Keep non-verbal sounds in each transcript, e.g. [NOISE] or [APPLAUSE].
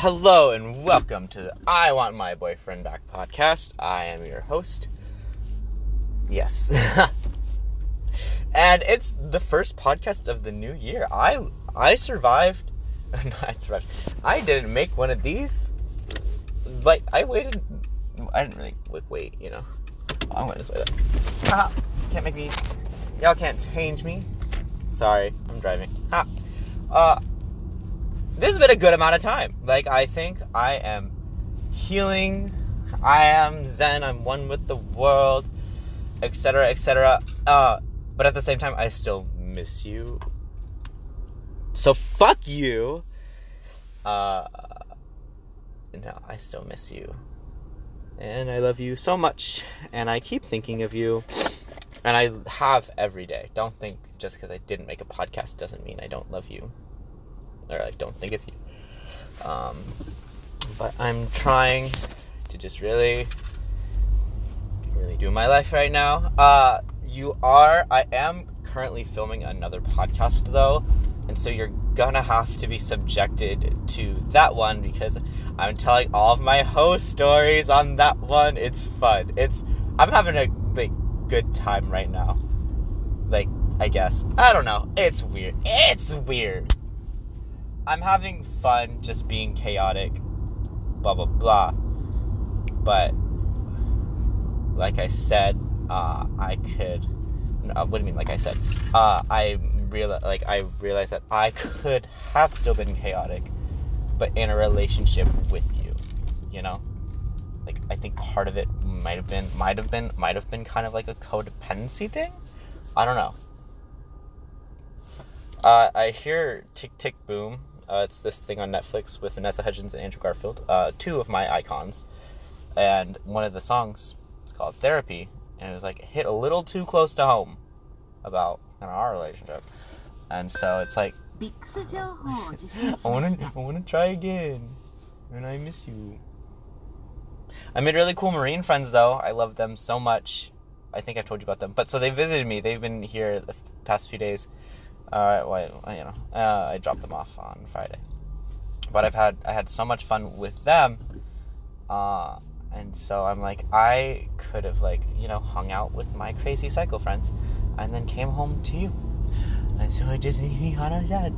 Hello and welcome to the I Want My Boyfriend Back podcast. I am your host. Yes. [LAUGHS] and it's the first podcast of the new year. I I survived. [LAUGHS] no, I survived. I didn't make one of these. Like I waited. I didn't really wait. you know. I'm going this way. Though. Ha! Can't make me. Y'all can't change me. Sorry, I'm driving. Ha! Uh, this has been a good amount of time. Like I think I am healing. I am zen. I'm one with the world, etc., etc. Uh, but at the same time, I still miss you. So fuck you. Uh, no, I still miss you, and I love you so much, and I keep thinking of you, and I have every day. Don't think just because I didn't make a podcast doesn't mean I don't love you or I don't think of you. Um, but I'm trying to just really, really do my life right now. Uh, you are, I am currently filming another podcast though, and so you're gonna have to be subjected to that one because I'm telling all of my host stories on that one. It's fun. It's I'm having a like good time right now. Like I guess I don't know. It's weird. It's weird. I'm having fun just being chaotic, blah blah blah. But like I said, uh, I could. Uh, what do you mean? Like I said, uh, I real like I realized that I could have still been chaotic, but in a relationship with you, you know. Like I think part of it might have been, might have been, might have been kind of like a codependency thing. I don't know. Uh, I hear Tick Tick Boom uh, it's this thing on Netflix with Vanessa Hudgens and Andrew Garfield, uh, two of my icons. And one of the songs is called Therapy, and it was like hit a little too close to home about our relationship. And so it's like, [LAUGHS] I wanna, I wanna try again, and I miss you. I made really cool Marine friends though. I love them so much. I think I've told you about them. But so they visited me. They've been here the past few days uh, well, you know, uh, I dropped them off on Friday. But I've had I had so much fun with them, uh, and so I'm like I could have like you know hung out with my crazy psycho friends, and then came home to you, and so it just makes me kind of sad.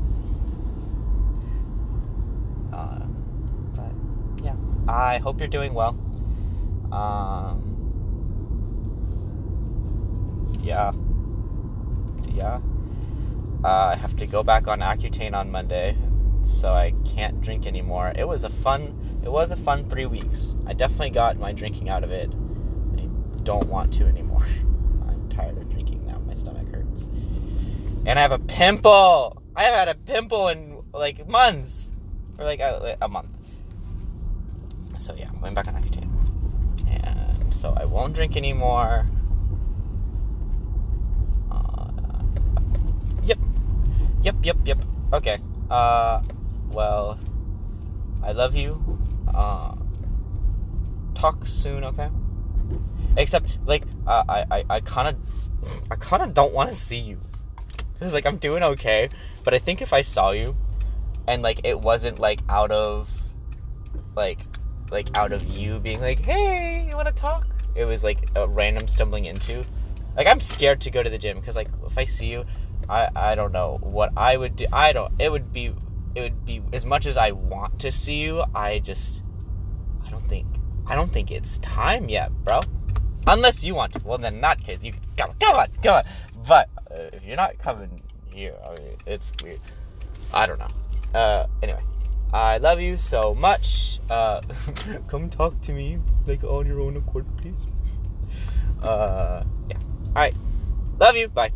Uh, but yeah, I hope you're doing well. Um, yeah, yeah. Uh, I have to go back on Accutane on Monday, so I can't drink anymore. It was a fun, it was a fun three weeks. I definitely got my drinking out of it. I don't want to anymore. [LAUGHS] I'm tired of drinking now. My stomach hurts, and I have a pimple. I have had a pimple in like months, or like a, a month. So yeah, I'm going back on Accutane, and so I won't drink anymore. Yep, yep, yep. Okay. Uh, well, I love you. Uh, talk soon, okay? Except, like, uh, I, I, I kind of, I kind of don't want to see you. Cause like I'm doing okay, but I think if I saw you, and like it wasn't like out of, like, like out of you being like, hey, you want to talk? It was like a random stumbling into. Like I'm scared to go to the gym because like if I see you, I I don't know what I would do. I don't. It would be it would be as much as I want to see you. I just I don't think I don't think it's time yet, bro. Unless you want to. Well, then in that case, you come come on, come on. But uh, if you're not coming here, I mean, it's weird. I don't know. Uh, anyway, I love you so much. Uh, [LAUGHS] come talk to me like on your own accord, please. Uh, yeah. All right. Love you. Bye.